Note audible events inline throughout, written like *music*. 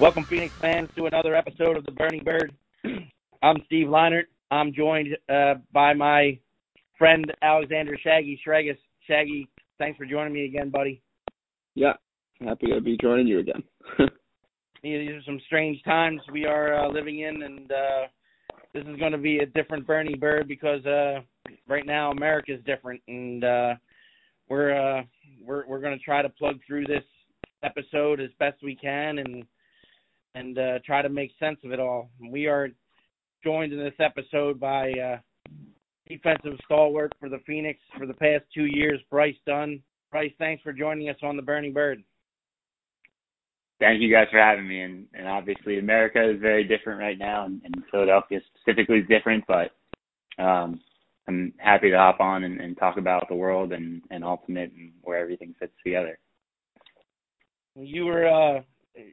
Welcome, Phoenix fans, to another episode of the Burning Bird. *clears throat* I'm Steve Leinert. I'm joined uh, by my friend Alexander Shaggy Shregus. Shaggy, thanks for joining me again, buddy. Yeah, happy to be joining you again. *laughs* These are some strange times we are uh, living in, and uh, this is going to be a different Burning Bird because uh, right now America is different, and uh, we're uh, we're we're going to try to plug through this episode as best we can, and and uh, try to make sense of it all. We are joined in this episode by uh, defensive stalwart for the Phoenix for the past two years, Bryce Dunn. Bryce, thanks for joining us on the Burning Bird. Thank you guys for having me. And, and obviously, America is very different right now, and, and Philadelphia specifically is different. But um, I'm happy to hop on and, and talk about the world and, and ultimate and where everything fits together. You were uh,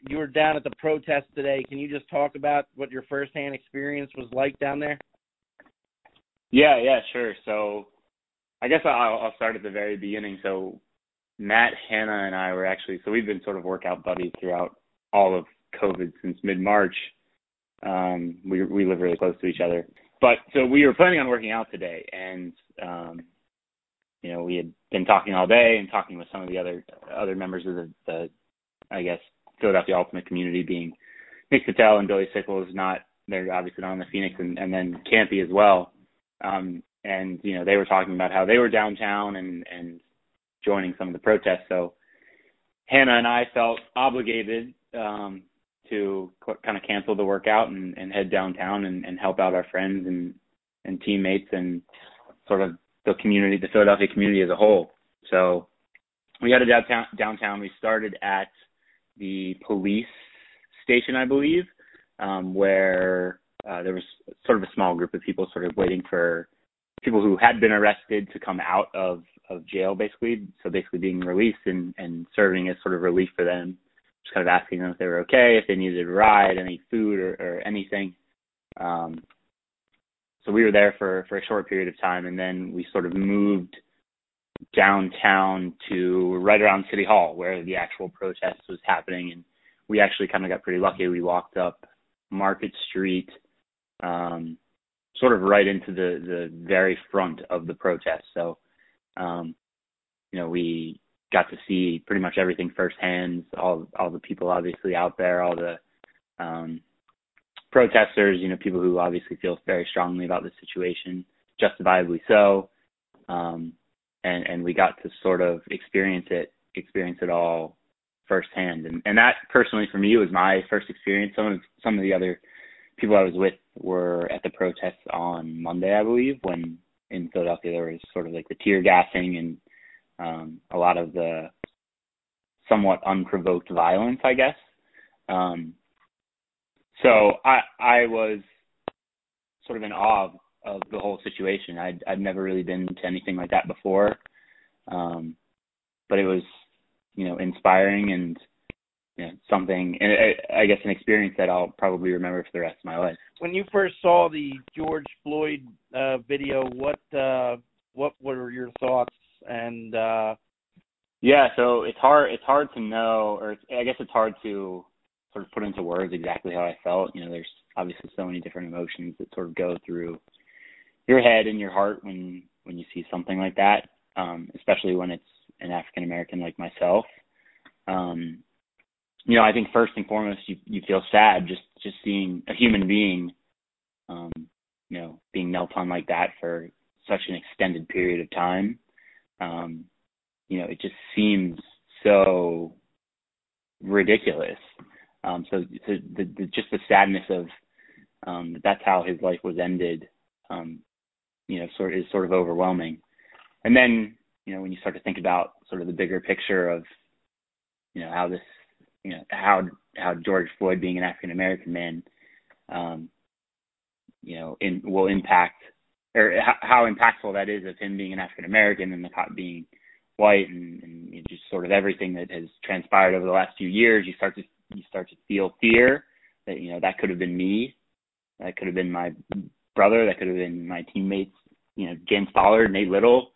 you were down at the protest today. Can you just talk about what your firsthand experience was like down there? Yeah, yeah, sure. So I guess I'll, I'll start at the very beginning. So Matt, Hannah, and I were actually so we've been sort of workout buddies throughout all of COVID since mid March. Um, we we live really close to each other, but so we were planning on working out today, and um, you know we had been talking all day and talking with some of the other other members of the, the I guess Philadelphia Ultimate community, being Nick Patel and Billy Sickles, not they're obviously not on the Phoenix, and, and then Campy as well. Um, and you know they were talking about how they were downtown and and joining some of the protests. So Hannah and I felt obligated um, to kind of cancel the workout and, and head downtown and, and help out our friends and and teammates and sort of the community, the Philadelphia community as a whole. So we headed downtown. Downtown. We started at the police station, I believe, um, where uh, there was sort of a small group of people sort of waiting for people who had been arrested to come out of of jail basically. So basically being released and and serving as sort of relief for them. Just kind of asking them if they were okay if they needed a ride any food or, or anything. Um so we were there for for a short period of time and then we sort of moved downtown to right around city hall where the actual protest was happening and we actually kind of got pretty lucky we walked up market street um sort of right into the the very front of the protest. So, um, you know, we got to see pretty much everything firsthand. All all the people obviously out there, all the um, protesters, you know, people who obviously feel very strongly about the situation, justifiably so. Um, and and we got to sort of experience it, experience it all firsthand. And and that personally for me was my first experience. Some of some of the other people I was with were at the protests on Monday, I believe, when in Philadelphia there was sort of like the tear gassing and um, a lot of the somewhat unprovoked violence, I guess. Um, so I I was sort of in awe of, of the whole situation. I'd I'd never really been to anything like that before, um, but it was you know inspiring and yeah, something, and I guess an experience that I'll probably remember for the rest of my life. When you first saw the George Floyd uh, video, what uh, what were your thoughts? And uh... yeah, so it's hard it's hard to know, or I guess it's hard to sort of put into words exactly how I felt. You know, there's obviously so many different emotions that sort of go through your head and your heart when when you see something like that, um, especially when it's an African American like myself. Um, you know, I think first and foremost, you you feel sad just just seeing a human being, um, you know, being knelt on like that for such an extended period of time. Um, you know, it just seems so ridiculous. Um, so, so the, the, just the sadness of um, that's how his life was ended. Um, you know, sort is sort of overwhelming. And then, you know, when you start to think about sort of the bigger picture of, you know, how this you know how how George Floyd being an African American man, um, you know, in will impact or how, impactful that is of him being an African American and the cop being white and, and just sort of everything that has transpired over the last few years. You start to you start to feel fear that you know that could have been me, that could have been my brother, that could have been my teammates, you know, James Pollard, Nate Little.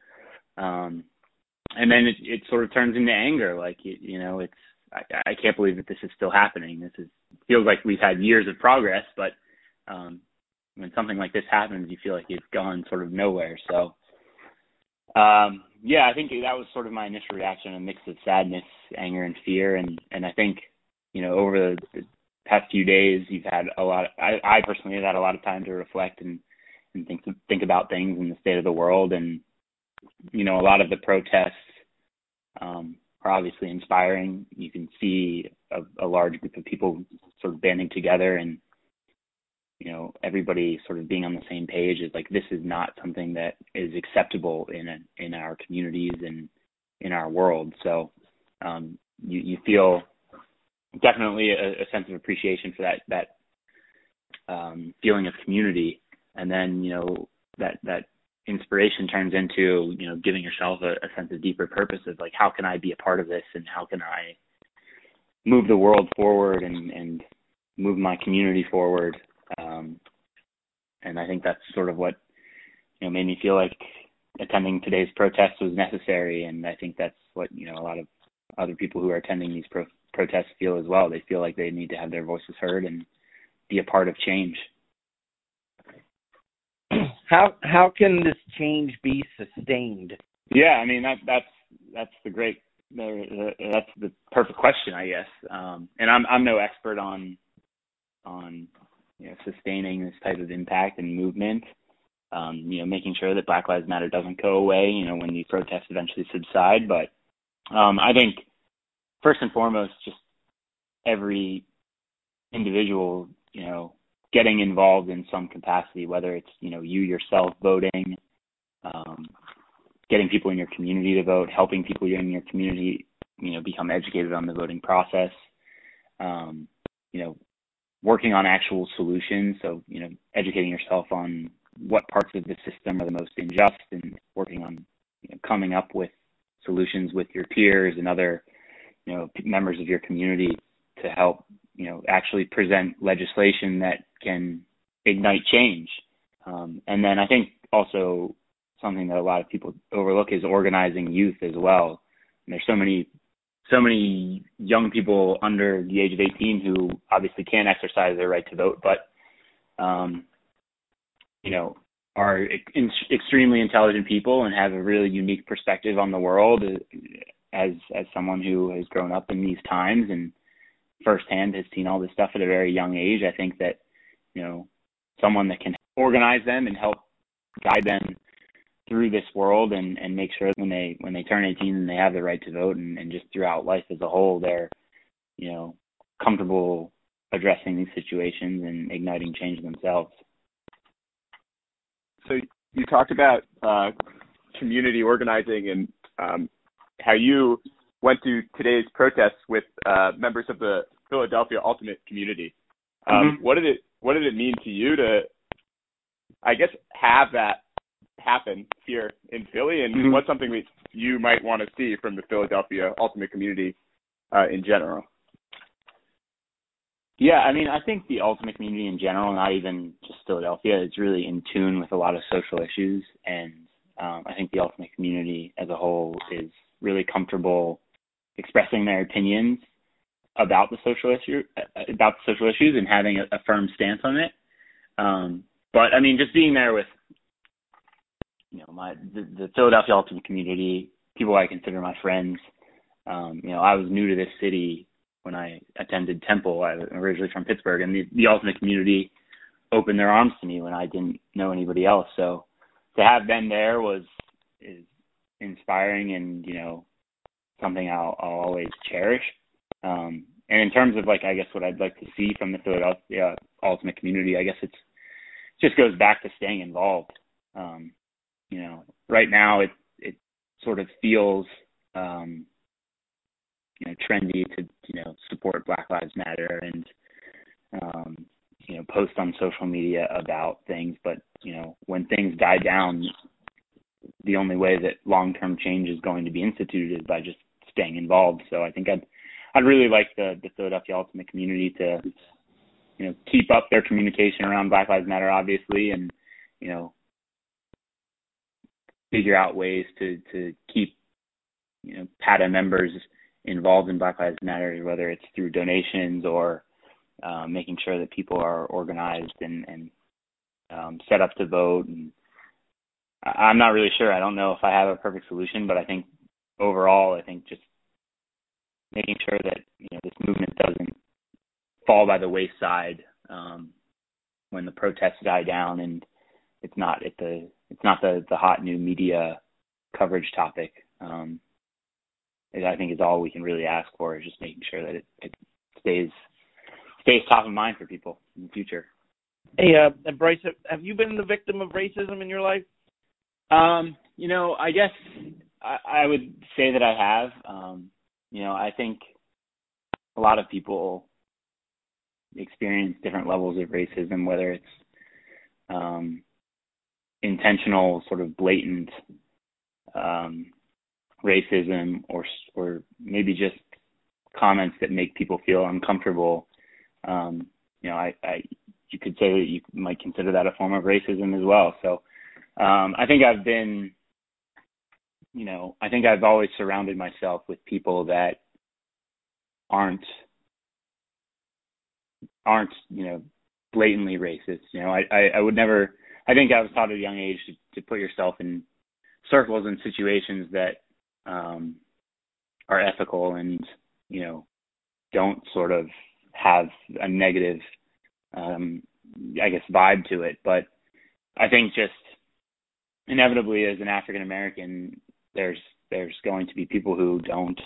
Um, and then it, it sort of turns into anger, like you, you know, it's I, I can't believe that this is still happening. This is feels like we've had years of progress, but um, when something like this happens, you feel like it's gone sort of nowhere. So, um, yeah, I think that was sort of my initial reaction, a mix of sadness, anger, and fear. And and I think, you know, over the, the past few days, you've had a lot. Of, I I personally have had a lot of time to reflect and and think think about things in the state of the world. And you know, a lot of the protests um, are obviously inspiring. You can see a, a large group of people sort of banding together and you know everybody sort of being on the same page is like this is not something that is acceptable in a, in our communities and in our world so um you you feel definitely a, a sense of appreciation for that that um feeling of community and then you know that that inspiration turns into you know giving yourself a, a sense of deeper purpose of like how can i be a part of this and how can i move the world forward and and move my community forward um, and I think that's sort of what you know made me feel like attending today's protest was necessary. And I think that's what you know a lot of other people who are attending these pro- protests feel as well. They feel like they need to have their voices heard and be a part of change. How how can this change be sustained? Yeah, I mean that that's that's the great that's the perfect question, I guess. Um, and I'm I'm no expert on on you know, sustaining this type of impact and movement. Um, you know, making sure that Black Lives Matter doesn't go away, you know, when these protests eventually subside. But um, I think first and foremost, just every individual, you know, getting involved in some capacity, whether it's, you know, you yourself voting, um, getting people in your community to vote, helping people in your community, you know, become educated on the voting process, um, you know, working on actual solutions. So, you know, educating yourself on what parts of the system are the most unjust and working on you know, coming up with solutions with your peers and other, you know, members of your community to help, you know, actually present legislation that can ignite change. Um, and then I think also something that a lot of people overlook is organizing youth as well. And there's so many so many young people under the age of 18 who obviously can't exercise their right to vote, but um, you know are extremely intelligent people and have a really unique perspective on the world. As as someone who has grown up in these times and firsthand has seen all this stuff at a very young age, I think that you know someone that can organize them and help guide them through this world and and make sure when they when they turn 18 and they have the right to vote and, and just throughout life as a whole they're you know comfortable addressing these situations and igniting change themselves. So you talked about uh, community organizing and um, how you went to today's protests with uh, members of the Philadelphia Ultimate community. Um, mm-hmm. What did it What did it mean to you to, I guess, have that happen here in Philly, and mm-hmm. what's something that you might want to see from the Philadelphia Ultimate community uh, in general? Yeah, I mean, I think the Ultimate community in general, not even just Philadelphia, is really in tune with a lot of social issues, and um, I think the Ultimate community as a whole is really comfortable expressing their opinions about the social issue about the social issues and having a, a firm stance on it. Um, but I mean, just being there with you know my the, the Philadelphia Ultimate community, people I consider my friends. Um, you know, I was new to this city when I attended Temple. I was originally from Pittsburgh, and the, the Ultimate community opened their arms to me when I didn't know anybody else. So to have been there was is inspiring, and you know something I'll, I'll always cherish. Um, and in terms of like, I guess what I'd like to see from the Philadelphia Ultimate community, I guess it's just goes back to staying involved. Um, you know, right now it it sort of feels um, you know trendy to you know support Black Lives Matter and um, you know post on social media about things, but you know when things die down, the only way that long term change is going to be instituted is by just staying involved. So I think I'd I'd really like the the Philadelphia Ultimate community to you know keep up their communication around Black Lives Matter, obviously, and you know figure out ways to to keep you know PADA members involved in Black Lives Matter, whether it's through donations or um, making sure that people are organized and, and um, set up to vote. And I'm not really sure. I don't know if I have a perfect solution, but I think overall, I think just making sure that you know this movement doesn't fall by the wayside um, when the protests die down and it's not at the it's not the the hot new media coverage topic. Um, I think is all we can really ask for is just making sure that it, it stays stays top of mind for people in the future. Hey, uh, Bryce, have you been the victim of racism in your life? Um, you know, I guess I, I would say that I have. Um, you know, I think a lot of people experience different levels of racism, whether it's um, intentional, sort of blatant um, racism, or or maybe just comments that make people feel uncomfortable. Um, you know, I, I you could say that you might consider that a form of racism as well. So um, I think I've been, you know, I think I've always surrounded myself with people that aren't aren't you know blatantly racist. You know, I, I, I would never. I think I was taught at a young age to, to put yourself in circles and situations that um, are ethical and you know don't sort of have a negative, um, I guess, vibe to it. But I think just inevitably, as an African American, there's there's going to be people who don't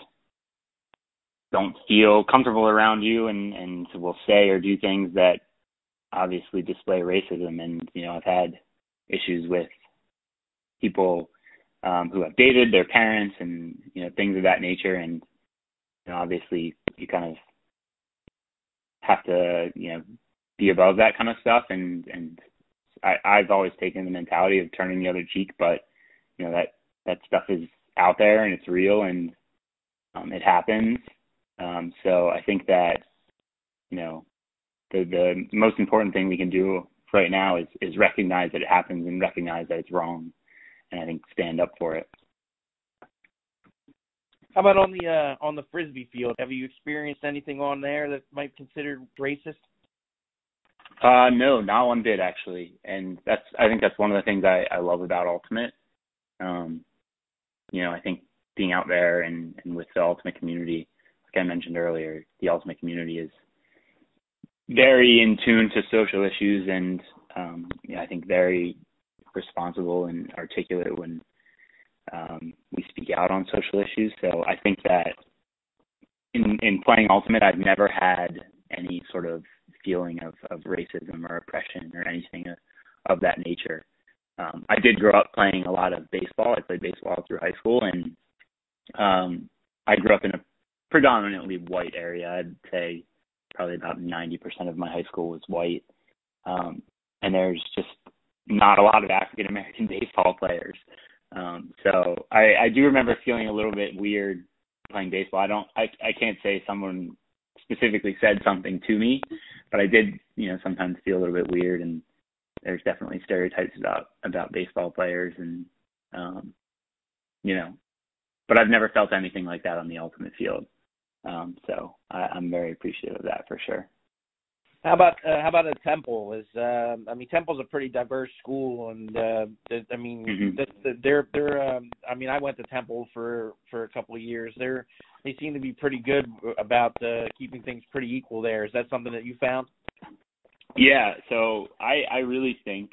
don't feel comfortable around you and and will say or do things that obviously display racism. And you know I've had issues with people um who have dated their parents and you know things of that nature. And you know obviously you kind of have to you know be above that kind of stuff and and I I've always taken the mentality of turning the other cheek but you know that that stuff is out there and it's real and um it happens um, so I think that you know the the most important thing we can do right now is is recognize that it happens and recognize that it's wrong, and I think stand up for it. How about on the uh, on the frisbee field? Have you experienced anything on there that might be considered racist? Uh, no, not one bit actually, and that's I think that's one of the things I, I love about Ultimate. Um, you know, I think being out there and, and with the Ultimate community, like I mentioned earlier, the ultimate community is very in tune to social issues and um, yeah, I think very responsible and articulate when um, we speak out on social issues. So I think that in in playing Ultimate, I've never had any sort of feeling of, of racism or oppression or anything of, of that nature. Um, I did grow up playing a lot of baseball. I played baseball through high school, and um, I grew up in a predominantly white area. I'd say probably about 90% of my high school was white. Um, and there's just not a lot of African American *laughs* baseball players. Um, so I, I do remember feeling a little bit weird playing baseball. I don't, I, I can't say someone specifically said something to me, but I did, you know, sometimes feel a little bit weird. And there's definitely stereotypes about about baseball players, and um, you know, but I've never felt anything like that on the ultimate field. Um, so I, I'm very appreciative of that for sure. How about uh, how about a Temple? Is uh, I mean Temple's a pretty diverse school, and uh, I mean mm-hmm. they're they're um, I mean I went to Temple for for a couple of years. They're they seem to be pretty good about uh, keeping things pretty equal there. Is that something that you found? Yeah, so I I really think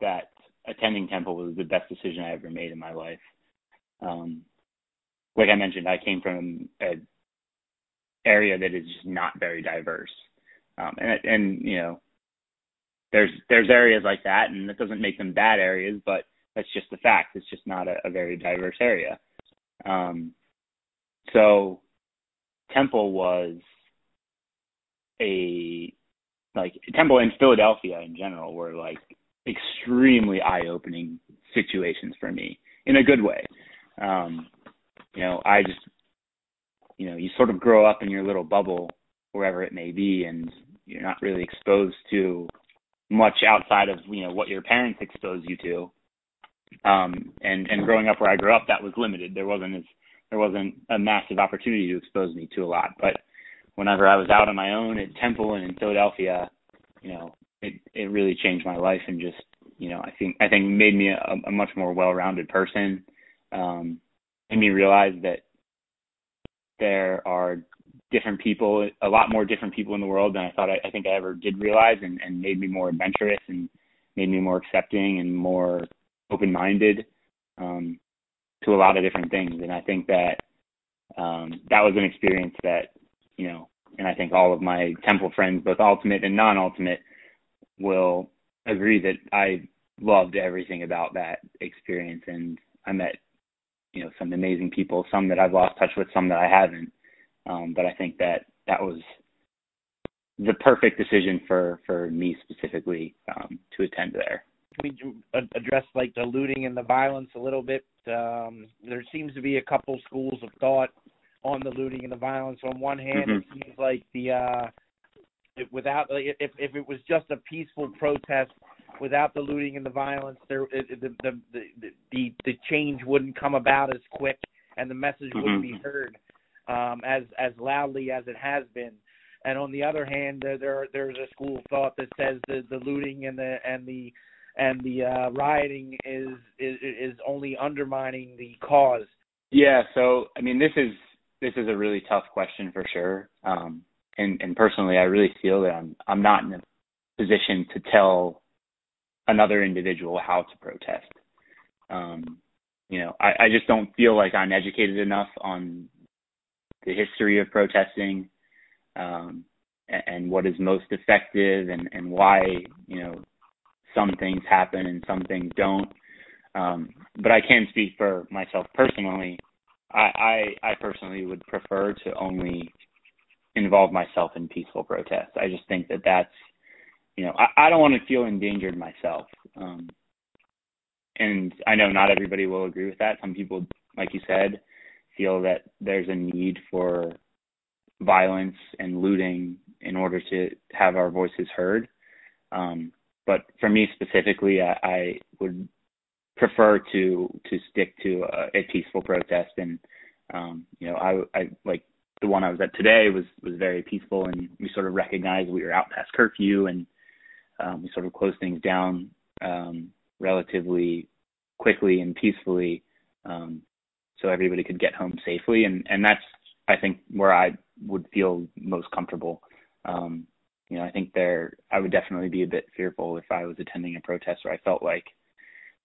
that attending Temple was the best decision I ever made in my life. Um, like I mentioned, I came from a area that is just not very diverse. Um, and and you know, there's there's areas like that, and that doesn't make them bad areas, but that's just the fact. It's just not a, a very diverse area. Um, so Temple was a like Temple and Philadelphia in general were like extremely eye-opening situations for me in a good way. Um, you know, I just you know you sort of grow up in your little bubble wherever it may be and you're not really exposed to much outside of you know what your parents expose you to um and and growing up where i grew up that was limited there wasn't as there wasn't a massive opportunity to expose me to a lot but whenever I was out on my own at Temple and in Philadelphia, you know, it it really changed my life and just you know I think I think made me a, a much more well-rounded person. Um, made me realize that there are different people, a lot more different people in the world than I thought I, I think I ever did realize, and, and made me more adventurous and made me more accepting and more open-minded um, to a lot of different things. And I think that um, that was an experience that you know, and I think all of my temple friends, both ultimate and non-ultimate, will agree that I loved everything about that experience, and I met you know some amazing people, some that I've lost touch with, some that I haven't. Um, but I think that that was the perfect decision for for me specifically um, to attend there. Can we address like the looting and the violence a little bit? Um, there seems to be a couple schools of thought on the looting and the violence. On one hand, mm-hmm. it seems like the uh, it, without if if it was just a peaceful protest without the looting and the violence, there it, the, the the the the change wouldn't come about as quick, and the message mm-hmm. wouldn't be heard um, as as loudly as it has been. And on the other hand, there, there there's a school of thought that says the the looting and the and the and the uh, rioting is, is is only undermining the cause. Yeah, so I mean, this is this is a really tough question for sure. Um, and and personally, I really feel that I'm I'm not in a position to tell another individual how to protest. Um, you know, I, I just don't feel like I'm educated enough on the history of protesting um, and, and what is most effective and, and why you know some things happen and some things don't. Um, but I can speak for myself personally. I, I I personally would prefer to only involve myself in peaceful protests. I just think that that's you know I, I don't want to feel endangered myself. Um, and I know not everybody will agree with that. Some people, like you said, feel that there's a need for violence and looting in order to have our voices heard. Um, but for me specifically, I, I would prefer to to stick to a, a peaceful protest, and um, you know, I, I like the one I was at today was was very peaceful, and we sort of recognized we were out past curfew, and um, we sort of closed things down um, relatively quickly and peacefully. Um, so everybody could get home safely. And, and that's, I think, where I would feel most comfortable. Um, you know, I think there, I would definitely be a bit fearful if I was attending a protest where I felt like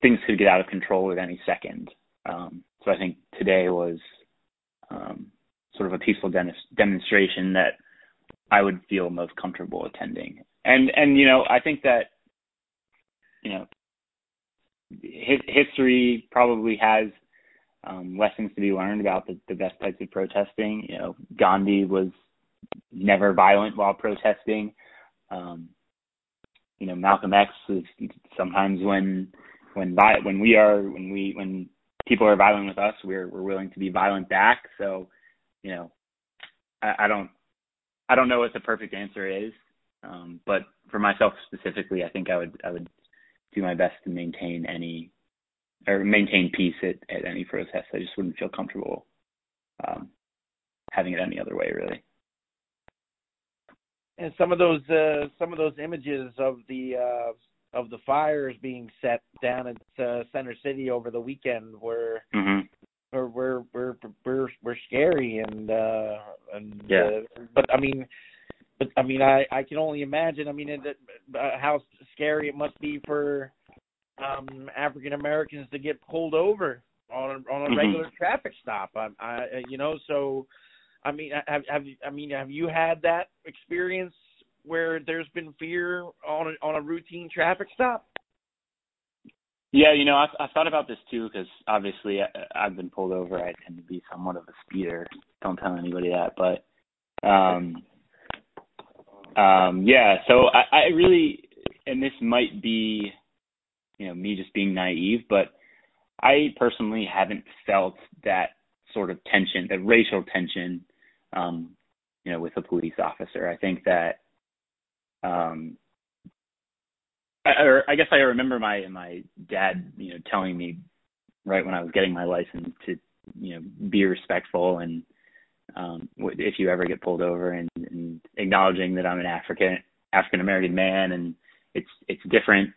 things could get out of control at any second. Um, so I think today was um, sort of a peaceful de- demonstration that I would feel most comfortable attending. And and you know, I think that you know, history probably has um, lessons to be learned about the, the best types of protesting. You know, Gandhi was never violent while protesting. Um, you know, Malcolm X is sometimes when when when we are when we when people are violent with us, we're we're willing to be violent back. So, you know, I, I don't I don't know what the perfect answer is, um, but for myself specifically, I think I would I would do my best to maintain any or maintain peace at, at any protest. I just wouldn't feel comfortable um, having it any other way, really. And some of those uh, some of those images of the uh, of the fires being set down at uh, Center City over the weekend were mm-hmm. were, were were were were scary and uh, and yeah. Uh, but I mean. But I mean, I I can only imagine. I mean, it, uh, how scary it must be for um, African Americans to get pulled over on a, on a mm-hmm. regular traffic stop. I, I, you know, so I mean, have have I mean, have you had that experience where there's been fear on a, on a routine traffic stop? Yeah, you know, I've, I've thought about this too because obviously I, I've been pulled over. I tend to be somewhat of a speeder. Don't tell anybody that, but um, um, yeah. So I, I really, and this might be you know me just being naive, but I personally haven't felt that sort of tension, that racial tension, um, you know, with a police officer. I think that, um, I, or I guess I remember my my dad, you know, telling me right when I was getting my license to, you know, be respectful and um, if you ever get pulled over, and, and acknowledging that I'm an African African American man, and it's it's different.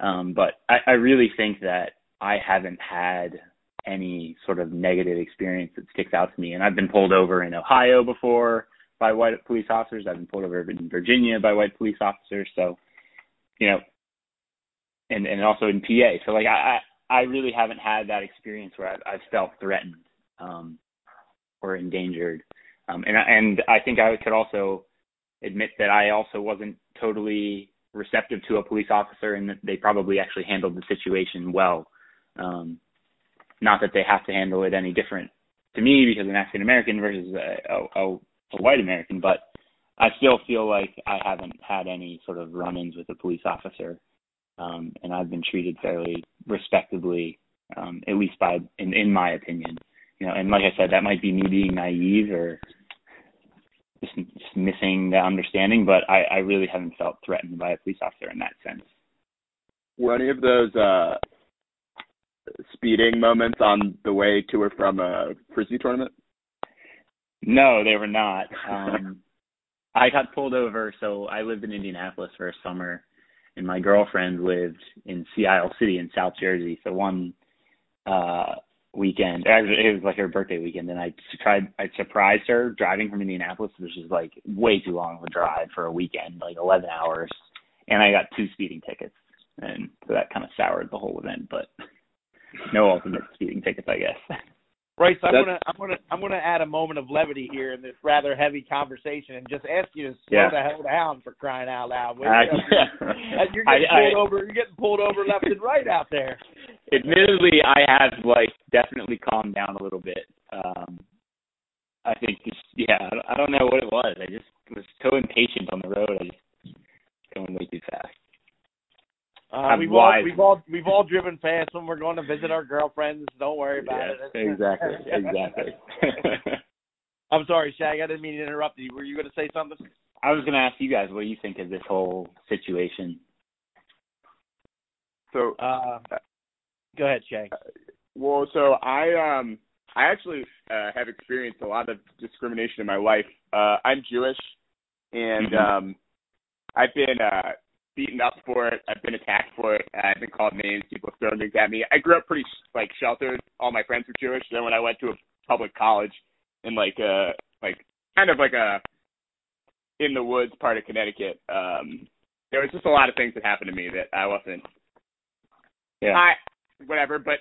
Um, but I, I really think that I haven't had any sort of negative experience that sticks out to me. And I've been pulled over in Ohio before by white police officers. I've been pulled over in Virginia by white police officers. So, you know, and and also in PA. So like I I really haven't had that experience where I've, I've felt threatened um, or endangered. Um, and and I think I could also admit that I also wasn't totally receptive to a police officer, and that they probably actually handled the situation well. Um, not that they have to handle it any different to me because I'm African American versus a, a, a white American, but I still feel like I haven't had any sort of run-ins with a police officer, um, and I've been treated fairly respectably, um, at least by in in my opinion. You know, and like I said, that might be me being naive or just, just missing the understanding, but I, I really haven't felt threatened by a police officer in that sense. Were any of those uh, speeding moments on the way to or from a frisbee tournament? No, they were not. Um, *laughs* I got pulled over. So I lived in Indianapolis for a summer, and my girlfriend lived in Sea Isle City in South Jersey. So one uh weekend, it was like her birthday weekend, and I tried. I surprised her driving from Indianapolis, which is like way too long of a drive for a weekend, like 11 hours, and I got two speeding tickets, and so that kind of soured the whole event. But *laughs* no ultimate speeding tickets, I guess. Right, so I'm gonna I'm gonna I'm gonna add a moment of levity here in this rather heavy conversation and just ask you to slow yeah. the hell down for crying out loud. Uh, As *laughs* you're getting I, pulled I, over, you're getting pulled over left and right out there. Admittedly, I have like definitely calmed down a little bit. Um, I think just yeah, I don't know what it was. I just was so impatient on the road. I just going way too fast. Uh, we've all we've all we've all driven fast when we're going to visit our girlfriends. Don't worry about yeah, it. Exactly, *laughs* exactly. *laughs* I'm sorry, Shag. I didn't mean to interrupt you. Were you going to say something? I was going to ask you guys what do you think of this whole situation. So, uh, go ahead, Shag. Uh, well, so I um I actually uh, have experienced a lot of discrimination in my life. Uh, I'm Jewish, and mm-hmm. um, I've been uh, beaten up for it. I've been attacked for it. I've been called names. People have thrown things at me. I grew up pretty like sheltered. All my friends were Jewish. Then when I went to a public college in like a like kind of like a in the woods part of Connecticut, um, there was just a lot of things that happened to me that I wasn't. Yeah. I whatever, but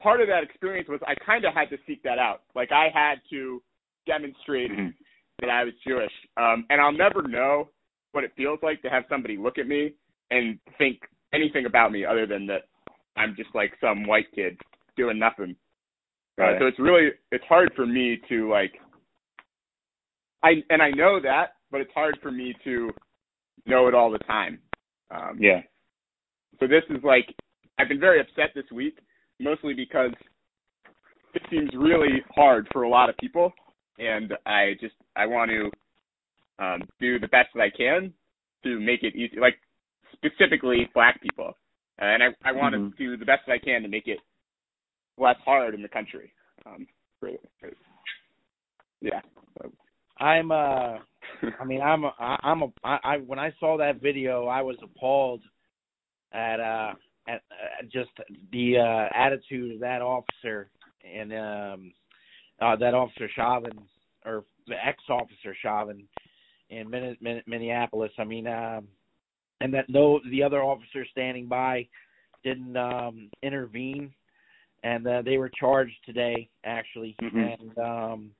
part of that experience was I kind of had to seek that out. Like I had to demonstrate mm-hmm. that I was Jewish. Um, and I'll never know what it feels like to have somebody look at me and think anything about me other than that I'm just like some white kid doing nothing. Uh, right. Uh, so it's really it's hard for me to like I and I know that, but it's hard for me to know it all the time. Um, yeah. So this is like I've been very upset this week, mostly because it seems really hard for a lot of people, and I just I want to um, do the best that I can to make it easy, like specifically black people. Uh, and I, I want mm-hmm. to do the best that I can to make it less hard in the country. Um, for, for, yeah. I'm uh *laughs* I mean I'm a, I'm a I, I when I saw that video I was appalled at uh at uh, just the uh attitude of that officer and um uh that officer Chauvin or the ex officer Chauvin in Minneapolis. I mean, um, and that no, the other officers standing by didn't um, intervene, and uh, they were charged today actually. Mm-hmm. And um,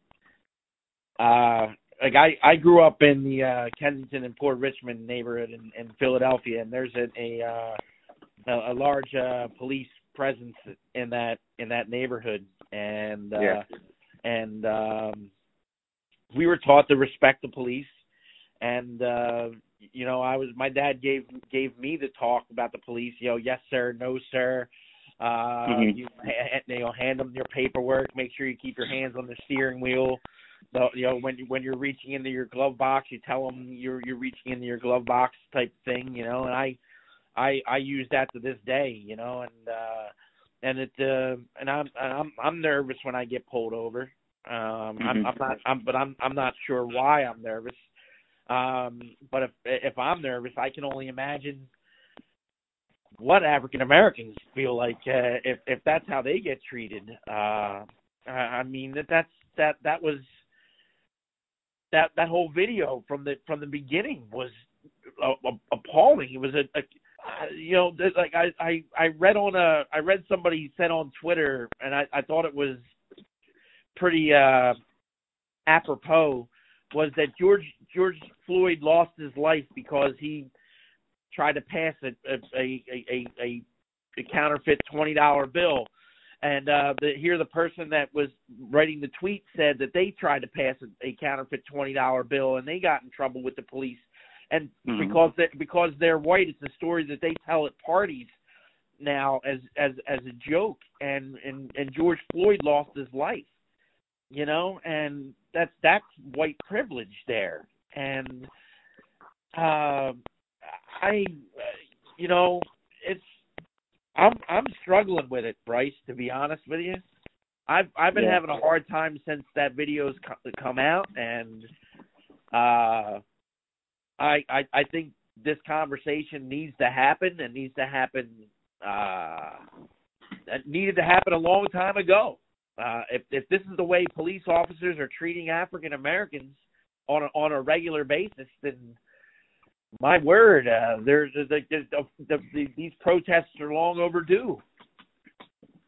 uh, like I, I grew up in the uh, Kensington and Port Richmond neighborhood in, in Philadelphia, and there's a a, uh, a, a large uh, police presence in that in that neighborhood, and uh, yeah. and um, we were taught to respect the police and uh you know i was my dad gave gave me the talk about the police you know yes sir no sir uh mm-hmm. you, you know hand them your paperwork make sure you keep your hands on the steering wheel so, you know when when you're reaching into your glove box you tell them you're you're reaching into your glove box type thing you know and i i i use that to this day you know and uh and it uh and i'm i'm i'm nervous when i get pulled over Um, mm-hmm. I'm, I'm not. I'm, but I'm. I'm not sure why I'm nervous. Um, but if if I'm nervous, I can only imagine what African Americans feel like uh, if if that's how they get treated. Uh, I mean that that's that that was that that whole video from the from the beginning was appalling. It was a, a you know like I I I read on a I read somebody said on Twitter and I I thought it was pretty uh apropos was that George George Floyd lost his life because he tried to pass a a a a, a, counterfeit twenty dollar bill. And uh the here the person that was writing the tweet said that they tried to pass a, a counterfeit twenty dollar bill and they got in trouble with the police. And mm-hmm. because they because they're white it's a story that they tell at parties now as as as a joke. And and and George Floyd lost his life you know? And that's that's white privilege there and uh I you know it's I'm I'm struggling with it, Bryce. To be honest with you, I've I've been yeah. having a hard time since that video's come out, and uh, I I I think this conversation needs to happen and needs to happen. Uh, needed to happen a long time ago. Uh, if if this is the way police officers are treating African Americans on a, on a regular basis, then my word, uh, there's the, the, the, the, these protests are long overdue,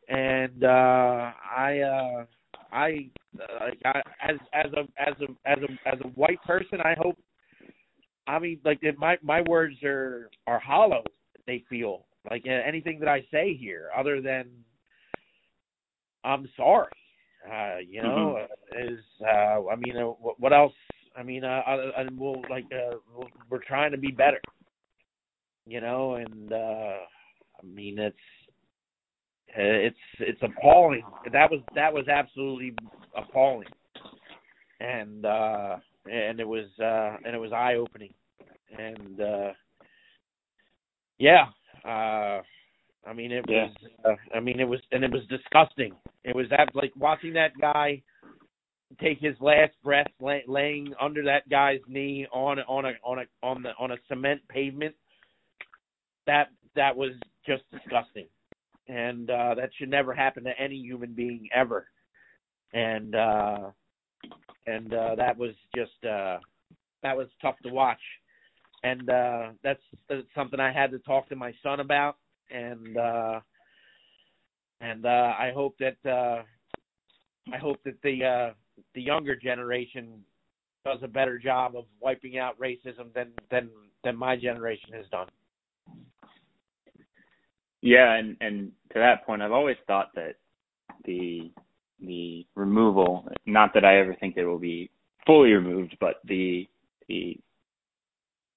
and uh, I, uh, I, uh, as as a as a as a as a white person, I hope. I mean, like my my words are are hollow. They feel like anything that I say here, other than I'm sorry. Uh, you know, mm-hmm. is uh, I mean, uh, what else I mean, uh, and we'll like uh, we're trying to be better, you know, and uh, I mean it's it's it's appalling. That was that was absolutely appalling, and uh, and it was uh, and it was eye opening, and uh, yeah, uh, I mean it yeah. was uh, I mean it was and it was disgusting. It was that like watching that guy take his last breath lay, laying under that guy's knee on on a on a on the on a cement pavement that that was just disgusting and uh that should never happen to any human being ever and uh and uh that was just uh that was tough to watch and uh that's, that's something I had to talk to my son about and uh and uh I hope that uh I hope that the uh the younger generation does a better job of wiping out racism than than than my generation has done. Yeah, and and to that point, I've always thought that the the removal, not that I ever think it will be fully removed, but the the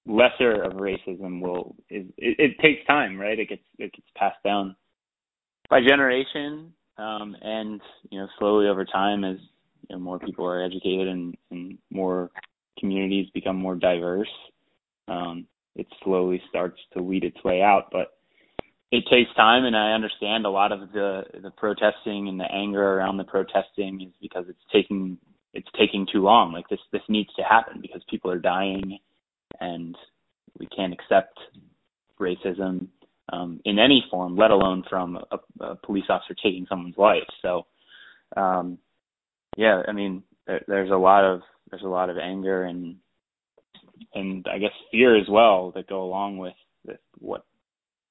lesser of racism will is it, it takes time, right? It gets it gets passed down by generation, um, and you know slowly over time as you know, more people are educated and, and more communities become more diverse, um, it slowly starts to weed its way out. But it takes time, and I understand a lot of the the protesting and the anger around the protesting is because it's taking it's taking too long. Like this this needs to happen because people are dying, and we can't accept racism um, in any form, let alone from a, a police officer taking someone's life. So um, yeah, I mean, there, there's a lot of there's a lot of anger and and I guess fear as well that go along with, with what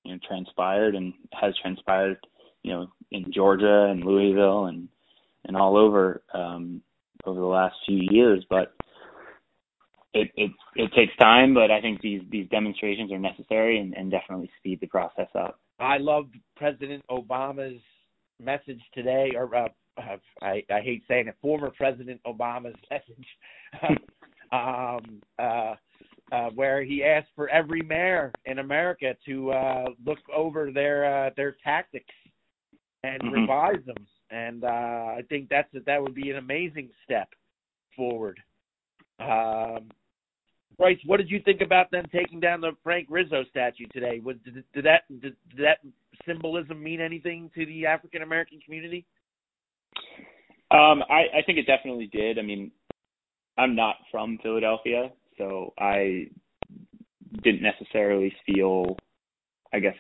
you know transpired and has transpired, you know, in Georgia and Louisville and and all over um, over the last few years. But it it it takes time, but I think these these demonstrations are necessary and, and definitely speed the process up. I loved President Obama's message today, or uh, I, I hate saying it, former President Obama's *laughs* message, *laughs* um, uh, uh, where he asked for every mayor in America to uh, look over their uh, their tactics and mm-hmm. revise them. And uh, I think that's that would be an amazing step forward. Um, Bryce, what did you think about them taking down the Frank Rizzo statue today? Was, did, did that did, did that symbolism mean anything to the African American community? Um, I, I think it definitely did. I mean, I'm not from Philadelphia, so I didn't necessarily feel, I guess,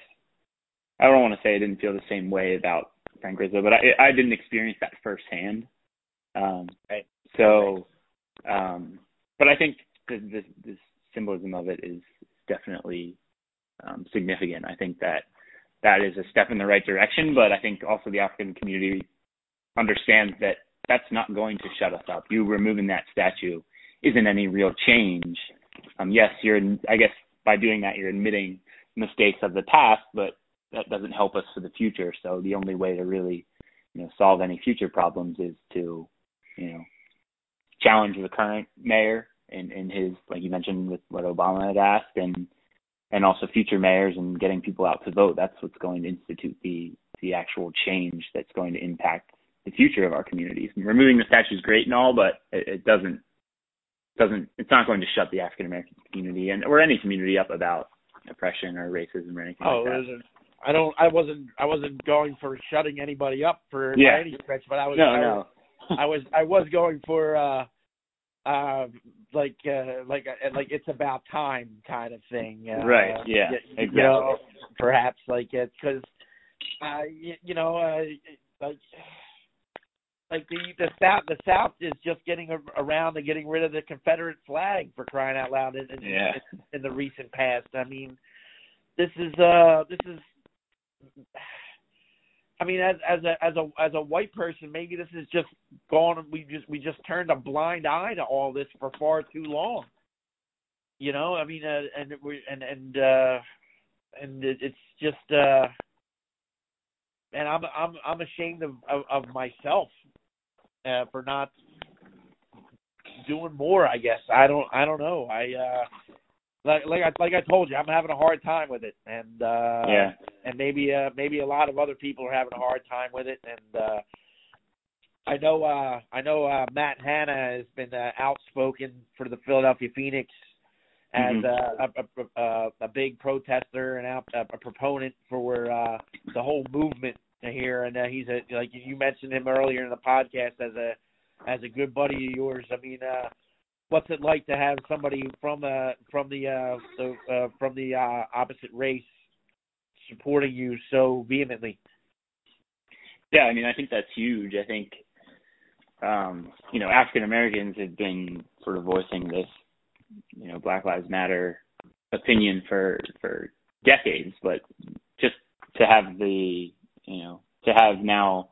I don't want to say I didn't feel the same way about Frank Rizzo, but I I didn't experience that firsthand. Um, right. So, um, but I think the, symbolism of it is definitely um, significant. I think that that is a step in the right direction, but I think also the African community understands that that's not going to shut us up. You removing that statue isn't any real change. Um, yes, you're. I guess by doing that, you're admitting mistakes of the past, but that doesn't help us for the future. So the only way to really, you know, solve any future problems is to, you know, challenge the current mayor and, in his, like you mentioned, with what Obama had asked, and and also future mayors and getting people out to vote. That's what's going to institute the the actual change that's going to impact the future of our communities. And removing the statue is great and all, but it, it doesn't doesn't it's not going to shut the African American community and or any community up about oppression or racism or anything oh, like that. I don't. I wasn't. I wasn't going for shutting anybody up for yeah. any stretch, but I was. No, I no. Was, I was. I was going for. uh uh like uh like uh, like it's about time kind of thing uh, right yeah you, exactly you know, perhaps like it because uh you, you know uh like like the the south the south is just getting around to getting rid of the confederate flag for crying out loud in, in, yeah. in, in the recent past i mean this is uh this is I mean, as as a as a as a white person, maybe this is just gone. We just we just turned a blind eye to all this for far too long. You know, I mean, uh, and we and and uh, and it, it's just, uh, and I'm I'm I'm ashamed of of, of myself uh, for not doing more. I guess I don't I don't know. I uh, like like I like I told you, I'm having a hard time with it, and uh, yeah, and maybe uh, maybe a lot of other people are having a hard time with it, and uh, I know uh, I know uh, Matt Hanna has been uh, outspoken for the Philadelphia Phoenix as mm-hmm. uh, a, a, a, a big protester and out, a, a proponent for uh, the whole movement here, and uh, he's a like you mentioned him earlier in the podcast as a as a good buddy of yours. I mean. uh what's it like to have somebody from uh from the uh, the uh from the uh opposite race supporting you so vehemently? Yeah i mean i think that's huge. I think um you know african americans have been sort of voicing this you know black lives matter opinion for for decades but just to have the you know to have now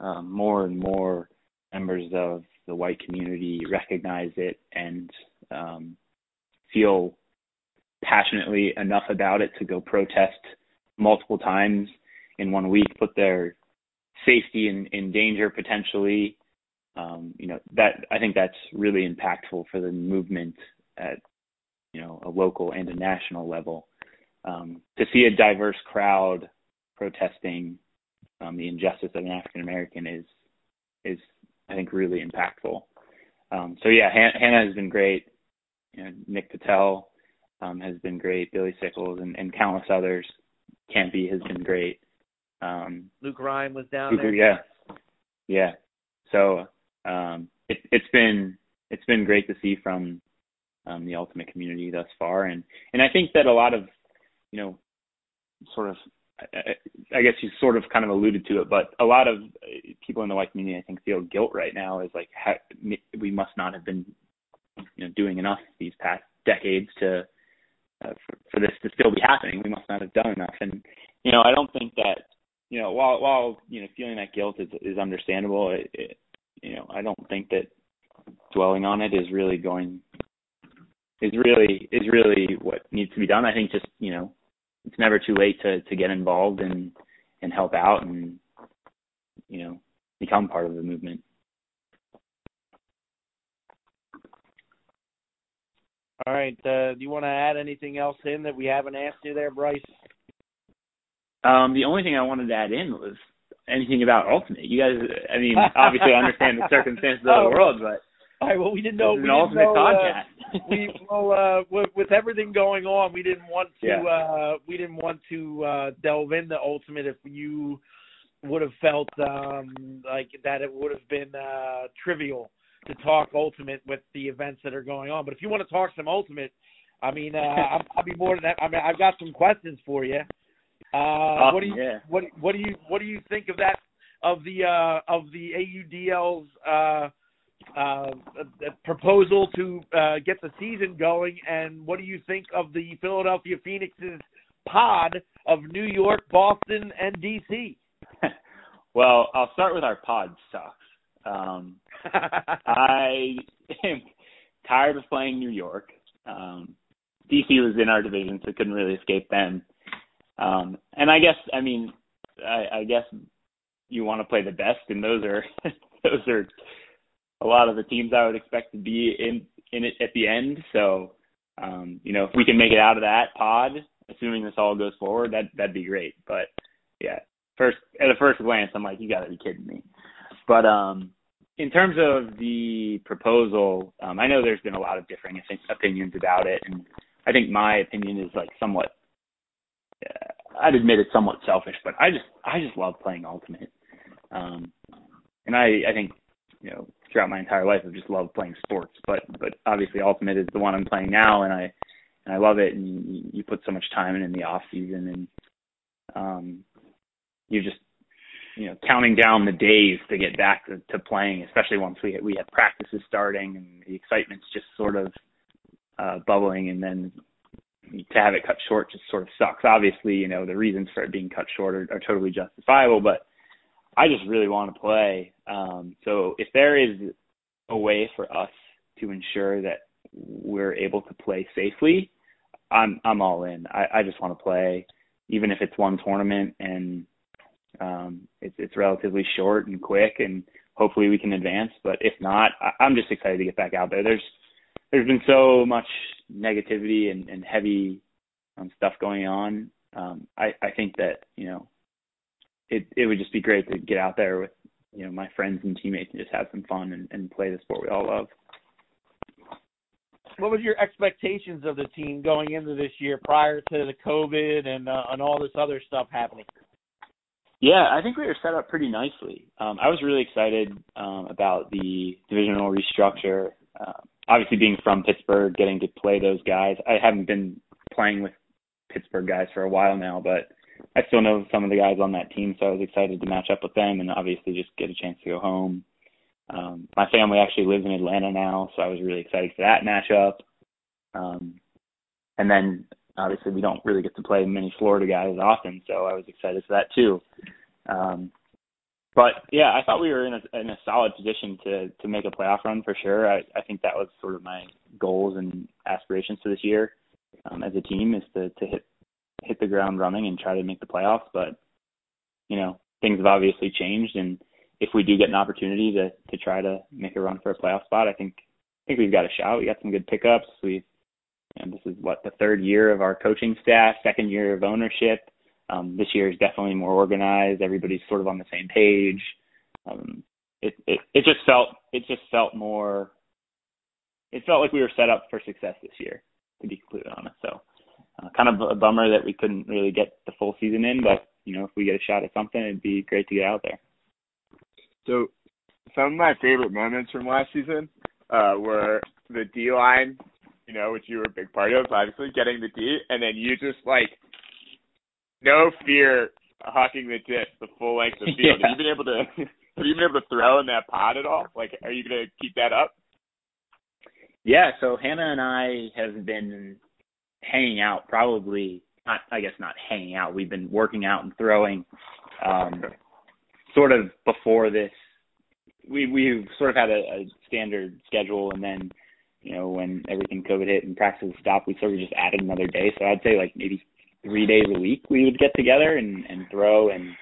um, more and more members of the white community recognize it and um, feel passionately enough about it to go protest multiple times in one week, put their safety in, in danger potentially. Um, you know that I think that's really impactful for the movement at you know a local and a national level. Um, to see a diverse crowd protesting um, the injustice of an African American is is I think really impactful. Um, so yeah, Han- Hanna has been great. You know, Nick Patel um, has been great. Billy Sickles and, and countless others. Campy has been great. Um, Luke Ryan was down Luke, there. Yeah, yeah. So um, it, it's been it's been great to see from um, the ultimate community thus far, and and I think that a lot of you know sort of I guess you sort of kind of alluded to it, but a lot of people in the white community, I think, feel guilt right now. Is like we must not have been, you know, doing enough these past decades to uh, for, for this to still be happening. We must not have done enough, and you know, I don't think that, you know, while while you know feeling that guilt is is understandable, it, it, you know, I don't think that dwelling on it is really going is really is really what needs to be done. I think just you know it's never too late to to get involved and and help out and you know become part of the movement. All right. Uh, do you want to add anything else in that we haven't asked you there, Bryce? Um, the only thing I wanted to add in was anything about Ultimate. You guys, I mean, obviously I understand the *laughs* circumstances of the oh. world, but all right. Well, we didn't know. We an didn't ultimate know. Uh, *laughs* we well, uh, with, with everything going on, we didn't want to. Yeah. Uh, we didn't want to uh, delve into ultimate if you would have felt um, like that it would have been uh, trivial to talk ultimate with the events that are going on. But if you want to talk some ultimate, I mean, uh, *laughs* I'll, I'll be more than that. I mean, I've got some questions for you. Uh, awesome, what do you yeah. what what do you what do you think of that of the uh, of the AUDL's uh, uh, proposal to uh, get the season going, and what do you think of the Philadelphia Phoenix's pod of New York, Boston, and DC? *laughs* well, I'll start with our pod sucks. Um, *laughs* I am tired of playing New York. Um, DC was in our division, so couldn't really escape them. Um, and I guess, I mean, I, I guess you want to play the best, and those are *laughs* those are a lot of the teams I would expect to be in in it at the end. So, um, you know, if we can make it out of that pod, assuming this all goes forward, that that'd be great. But yeah, first at a first glance, I'm like, you got to be kidding me. But um, in terms of the proposal, um, I know there's been a lot of differing opinions about it, and I think my opinion is like somewhat. Uh, I'd admit it's somewhat selfish, but I just I just love playing Ultimate, um, and I I think you know throughout my entire life I've just loved playing sports, but but obviously Ultimate is the one I'm playing now, and I and I love it, and you, you put so much time in in the off season, and um, you just you know counting down the days to get back to, to playing, especially once we we have practices starting and the excitement's just sort of uh, bubbling, and then to have it cut short just sort of sucks. Obviously, you know the reasons for it being cut short are, are totally justifiable, but I just really want to play. Um, so if there is a way for us to ensure that we're able to play safely, I'm I'm all in. I, I just want to play, even if it's one tournament and um, it's it's relatively short and quick, and hopefully we can advance. But if not, I, I'm just excited to get back out there. There's there's been so much negativity and, and heavy um, stuff going on. Um, I I think that you know it it would just be great to get out there with you know my friends and teammates and just have some fun and, and play the sport we all love. What was your expectations of the team going into this year prior to the COVID and uh, and all this other stuff happening? Yeah, I think we were set up pretty nicely. Um, I was really excited um, about the divisional restructure. Uh, obviously, being from Pittsburgh, getting to play those guys. I haven't been playing with Pittsburgh guys for a while now, but I still know some of the guys on that team, so I was excited to match up with them and obviously just get a chance to go home. Um, my family actually lives in Atlanta now, so I was really excited for that matchup. Um, and then obviously we don't really get to play many Florida guys often, so I was excited for that too. Um, but yeah, I thought we were in a in a solid position to to make a playoff run for sure. I I think that was sort of my goals and aspirations for this year um, as a team is to to hit hit the ground running and try to make the playoffs. But you know things have obviously changed, and if we do get an opportunity to to try to make a run for a playoff spot, I think I think we've got a shot. We got some good pickups. We and this is what the third year of our coaching staff, second year of ownership. Um, this year is definitely more organized. Everybody's sort of on the same page. Um, it, it it just felt it just felt more. It felt like we were set up for success this year, to be completely honest. So, uh, kind of a bummer that we couldn't really get the full season in, but you know, if we get a shot at something, it'd be great to get out there. So, some of my favorite moments from last season uh, were the D line you know, which you were a big part of, obviously, getting the D, and then you just like no fear hucking the disc the full length of the field. Yeah. *laughs* Have you been able to *laughs* have you been able to throw in that pod at all? Like are you gonna keep that up? Yeah, so Hanna and I have been hanging out probably not I guess not hanging out. We've been working out and throwing um sort of before this we we've sort of had a, a standard schedule and then you know, when everything COVID hit and practices stopped, we sort of just added another day. So I'd say like maybe three days a week we would get together and, and throw and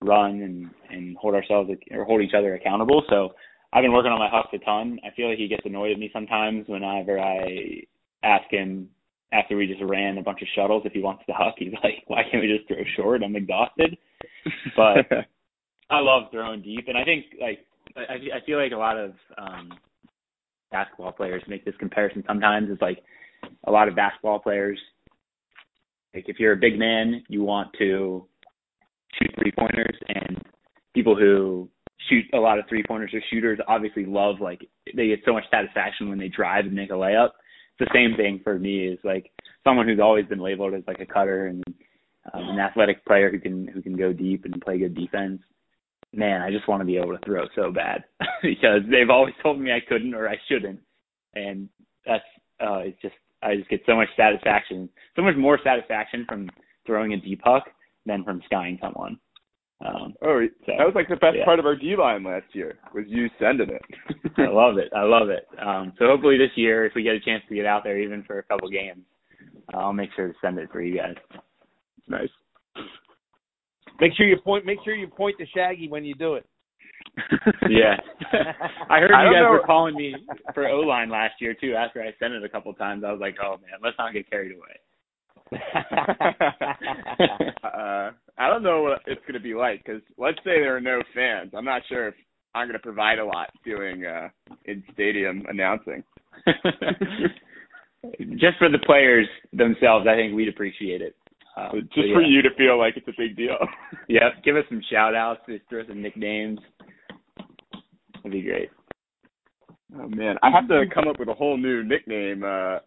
run and, and hold ourselves or hold each other accountable. So I've been working on my hucks a ton. I feel like he gets annoyed at me sometimes whenever I ask him after we just ran a bunch of shuttles if he wants to huck. He's like, why can't we just throw short? I'm exhausted. But *laughs* I love throwing deep. And I think like, I, I feel like a lot of, um, basketball players make this comparison sometimes. It's like a lot of basketball players, like if you're a big man, you want to shoot three pointers and people who shoot a lot of three pointers or shooters obviously love like they get so much satisfaction when they drive and make a layup. The same thing for me is like someone who's always been labeled as like a cutter and um, an athletic player who can who can go deep and play good defense. Man, I just want to be able to throw so bad *laughs* because they've always told me I couldn't or I shouldn't, and that's uh, it's just I just get so much satisfaction, so much more satisfaction from throwing a deep huck than from skying someone. Um, oh, so, that was like the best yeah. part of our D line last year was you sending it. *laughs* I love it. I love it. Um, so hopefully this year, if we get a chance to get out there, even for a couple games, I'll make sure to send it for you guys. Nice. Make sure you point. Make sure you point to Shaggy when you do it. *laughs* yeah, *laughs* I heard I you guys know- were calling me for O line last year too. After I sent it a couple times, I was like, "Oh man, let's not get carried away." Uh, I don't know what it's going to be like because let's say there are no fans. I'm not sure if I'm going to provide a lot doing uh, in stadium announcing. *laughs* Just for the players themselves, I think we'd appreciate it. Um, Just so, for you to feel like it's a big deal. *laughs* Yep, give us some shout outs, just throw some nicknames. That'd be great. Oh man, I have to come up with a whole new nickname uh,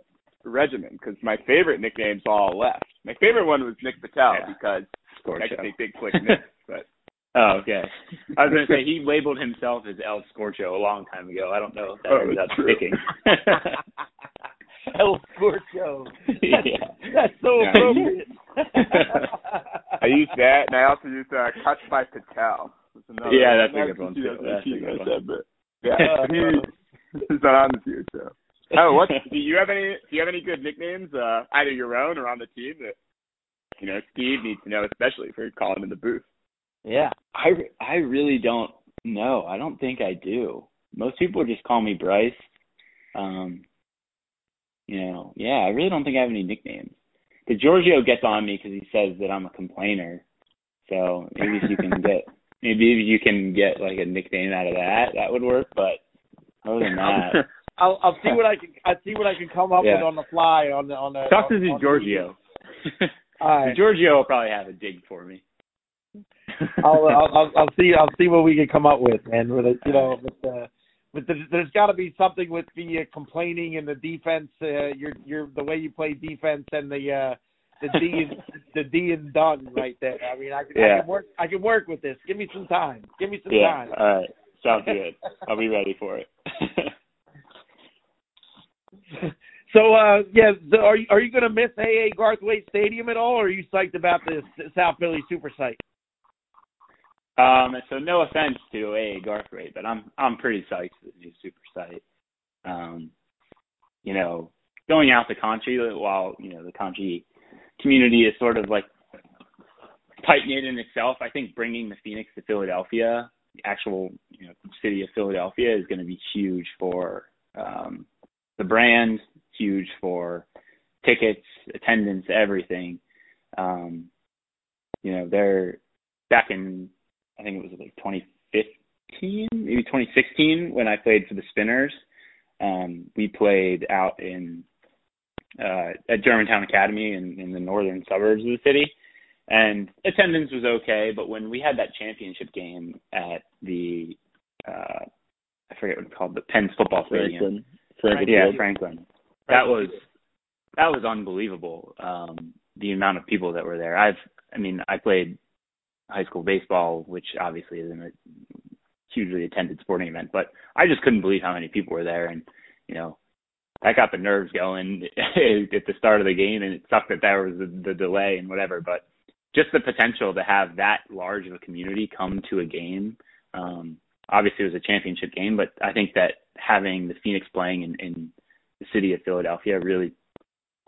regimen because my favorite nicknames all left. My favorite one was Nick Patel Yeah. because I Scorcho. could say Big Quick Nick, *laughs* but Oh, okay. I was gonna say he *laughs* labeled himself as El Scorcho a long time ago. I don't know if that Oh, ended up true. sticking. *laughs* El Scorcho. That's, Yeah. that's so Yeah. appropriate. I used that, and I also used uh, Cut by Patel. That's Yeah, that's a good one, too. That's a good one. yeah, he's not on this year. So, oh, what *laughs* do you have any? Do you have any good nicknames, uh, either your own or on the team that you know Steve needs to know, especially for calling in the booth? yeah. I I really don't know. I don't think I do. Most people just call me Bryce. Um, you know, yeah, I really don't think I have any nicknames. The Giorgio gets on me because he says that I'm a complainer. So maybe if you can *laughs* get maybe if you can get like a nickname out of that, that would work. But other than that, I'll I'll see what I can I'll see what I can come up Yeah. with on the fly on the on the talk to Giorgio. *laughs* Right. Giorgio will probably have a dig for me. *laughs* I'll, I'll I'll see I'll see what we can come up with, man. With it, you know, with the with the, there's got to be something with the uh, complaining and the defense. Uh, your your the way you play defense and the uh, the D and *laughs* the D and done right there. I mean, I can, I can work I can work with this. Give me some time. Give me some yeah. time. All right. Sounds good. I'll be ready for it. *laughs* So uh yeah, so are you are you going to miss AA Garthwaite Stadium at all, or are you psyched about this South Philly Super Site? Um, so no offense to A. Garthwaite, but I'm I'm pretty psyched for the new super site. Um, you know, going out to country while you know the country community is sort of like tight knit in itself. I think bringing the Phoenix to Philadelphia, the actual you know city of Philadelphia, is going to be huge for um, the brand, huge for tickets, attendance, everything. Um, you know, they're back in I think it was like 2015, maybe 2016 when I played for the Spinners. Um, we played out in uh, at Germantown Academy in, in the northern suburbs of the city, and attendance was okay. But when we had that championship game at the uh, I forget what it's called, the Penn's football stadium. Franklin. Yeah, Franklin. That was that was unbelievable. Um, the amount of people that were there. I've I mean, I played high school baseball, which obviously isn't a hugely attended sporting event, but I just couldn't believe how many people were there and, you know, that got the nerves going *laughs* at the start of the game and it sucked that there was the, the delay and whatever, but just the potential to have that large of a community come to a game. Um, obviously it was a championship game, but I think that having the Phoenix playing in, in the city of Philadelphia really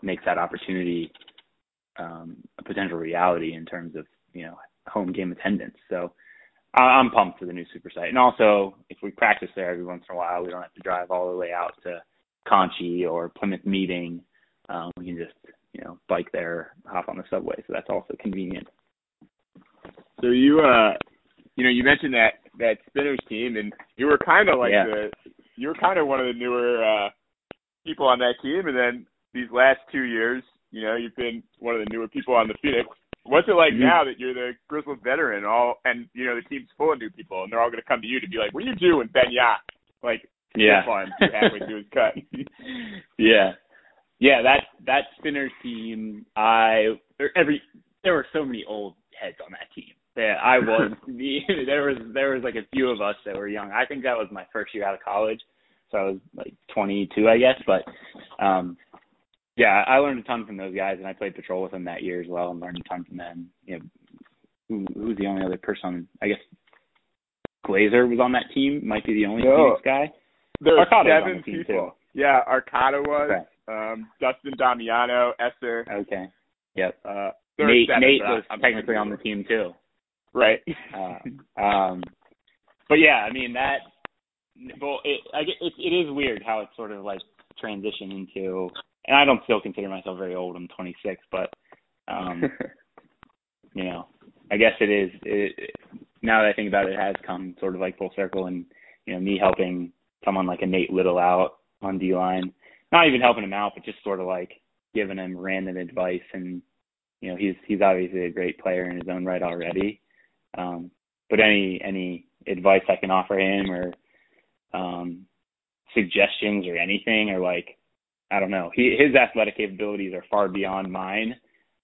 makes that opportunity um, a potential reality in terms of you know home game attendance. So I- I'm pumped for the new super site, and also if we practice there every once in a while, we don't have to drive all the way out to Conshy or Plymouth Meeting. Um, we can just you know bike there, hop on the subway, so that's also convenient. So you, uh, you know, you mentioned that that Spinners team, and you were kind of like Yeah. the, you were kind of one of the newer uh, people on that team, and then these last two years, you know, you've been one of the newer people on the Phoenix. What's it like Mhm. now that you're the Grizzlies veteran all, and you know the team's full of new people, and they're all going to come to you to be like, "What are you doing, Ben Yacht?" Like, Yeah. fun halfway through his cut. *laughs* yeah, yeah. That that spinner team, I there- every there were so many old heads on that team. Yeah, I was the *laughs* there was there was like a few of us that were young. I think that was my first year out of college, so I was like 22, I guess. But um, yeah, I learned a ton from those guys, and I played patrol with them that year as well, and learned a ton from them. You know, who who's the only other person? I guess Glazer was on that team. Might be the only No. Phoenix guy. There were on seven the people. too. Yeah, Arcada was. Okay. Um, Dustin Damiano, Esser. Okay. Yep. Uh, Nate Nate was technically on the team too. Right. *laughs* Uh, um, but yeah, I mean that. Well, it I get it, it is weird how it's sort of like transitioned into. And I don't still consider myself very old. I'm 26, but um, *laughs* you know, I guess it is. It, it, now that I think about it, it has come sort of like full circle, and you know, me helping someone like a Nate Little out on D line, not even helping him out, but just sort of like giving him random advice, and you know, he's he's obviously a great player in his own right already. Um, but any any advice I can offer him or um, suggestions or anything, or like I don't know, he his athletic capabilities are far beyond mine.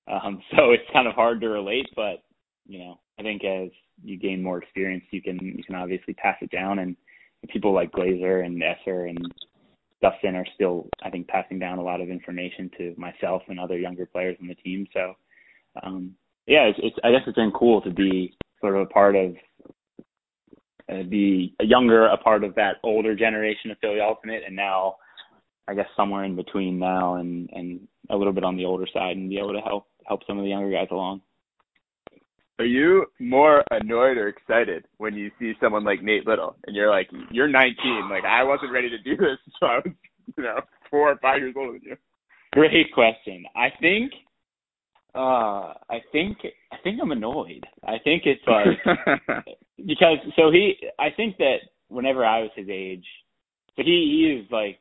Um, *laughs* so it's kind of hard to relate, but you know, I think as you gain more experience, you can you can obviously pass it down, and people like Glazer and Esser and Dustin are still, I think, passing down a lot of information to myself and other younger players on the team. So, um, yeah, it's, it's I guess it's been cool to be sort of a part of uh, a younger a part of that older generation of Philly Ultimate, and now I guess somewhere in between now and and a little bit on the older side, and be able to help help some of the younger guys along. Are you more annoyed or excited when you see someone like Nate Little and you're like, you're 19, like I wasn't ready to do this, *laughs* so I was, you know, four or five years older than you. Great question. I think uh I think I think I'm annoyed. I think it's *laughs* like because so he I think that whenever I was his age but he he is like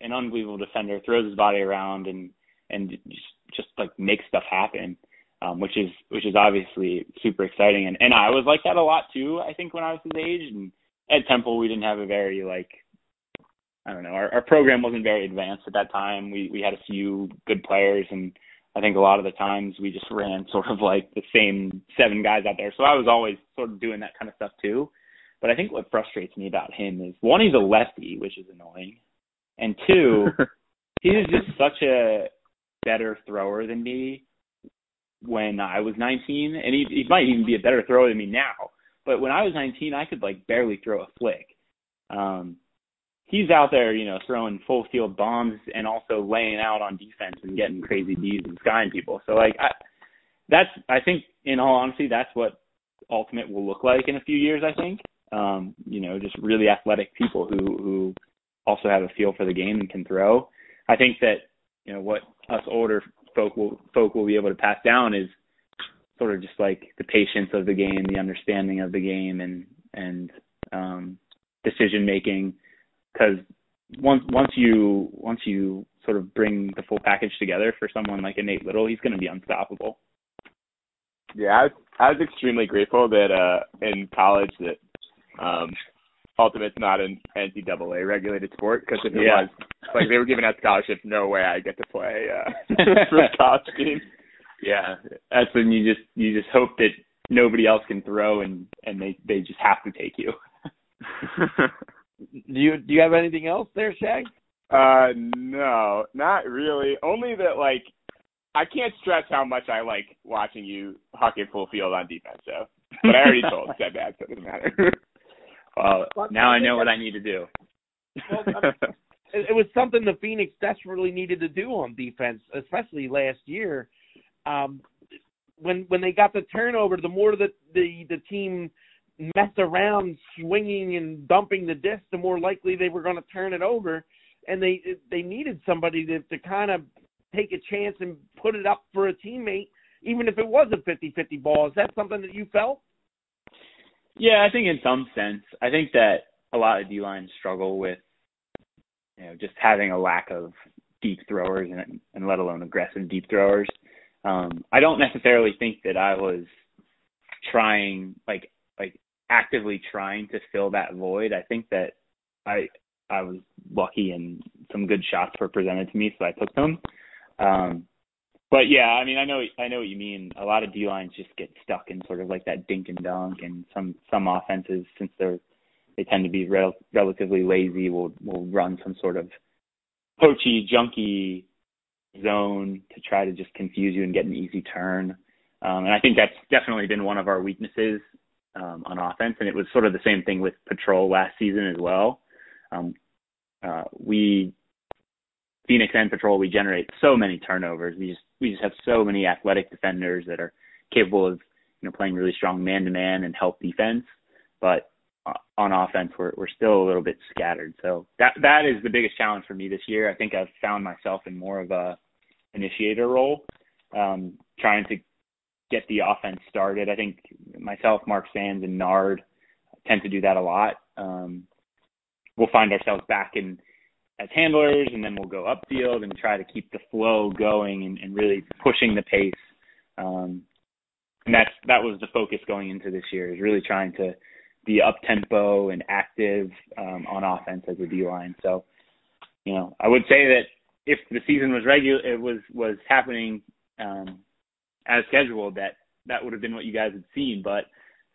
an unbelievable defender, throws his body around and and just just like makes stuff happen. Um, which is which is obviously super exciting and, and I was like that a lot too, I think when I was his age and at Temple we didn't have a very like I don't know, our, our program wasn't very advanced at that time. We we had a few good players and I think a lot of the times we just ran sort of like the same seven guys out there. So I was always sort of doing that kind of stuff too. But I think what frustrates me about him is one, he's a lefty, which is annoying. And two, *laughs* he is just such a better thrower than me when I was 19. And he, he might even be a better thrower than me now. But when I was 19, I could like barely throw a flick. Um, he's out there, you know, throwing full field bombs and also laying out on defense and getting crazy D's and skying people. So like I that's I think in all honesty that's what ultimate will look like in a few years, I think. Um, you know, just really athletic people who who also have a feel for the game and can throw. I think that, you know, what us older folk will folk will be able to pass down is sort of just like the patience of the game, the understanding of the game and and um decision making because once once you once you sort of bring the full package together for someone like a Nate Little, he's going to be unstoppable. Yeah, I was, I was extremely grateful that uh in college that um Ultimate's not an NCAA regulated sport because if it Yeah. was, like they were giving out scholarships, no way I get to play uh *laughs* for the *laughs* college team. Yeah, that's when you just you just hope that nobody else can throw and and they they just have to take you. *laughs* Do you do you have anything else there, Shag? Uh, no, not really. Only that like I can't stress how much I like watching you huck it full field on defense. So, but I already told *laughs* Seb that, so it doesn't matter. *laughs* Well, now I know what I *laughs* need to do. Well, it, it was something the Phoenix desperately needed to do on defense, especially last year. Um, when when they got the turnover, the more that the the team messed around swinging and dumping the disc, the more likely they were going to turn it over. And they they needed somebody to to kind of take a chance and put it up for a teammate, even if it was a 50-50 ball. Is that something that you felt? Yeah, I think in some sense, I think that a lot of D lines struggle with, you know, just having a lack of deep throwers and and let alone aggressive deep throwers. Um, I don't necessarily think that I was trying like actively trying to fill that void. I think that I I was lucky and some good shots were presented to me, so I took them. Um, but yeah, I mean, I know I know what you mean. A lot of D lines just get stuck in sort of like that dink and dunk, and some some offenses since they're they tend to be rel- relatively lazy will will run some sort of poachy, junky zone to try to just confuse you and get an easy turn. Um, and I think that's definitely been one of our weaknesses um, on offense. And it was sort of the same thing with patrol last season as well. Um, uh, we Phoenix and patrol we generate so many turnovers. We just we just have so many athletic defenders that are capable of you know playing really strong man to man and help defense. But uh, on offense, we're we're still a little bit scattered. So that that is the biggest challenge for me this year. I think I've found myself in more of a initiator role, um, trying to get the offense started. I think myself, Mark Sands, and Nard tend to do that a lot. Um, we'll find ourselves back in as handlers, and then we'll go upfield and try to keep the flow going and, and really pushing the pace. Um, and that's that was the focus going into this year is really trying to be up tempo and active um, on offense as a D line. So, you know, I would say that if the season was regular, it was was happening um, as scheduled, that that would have been what you guys had seen. But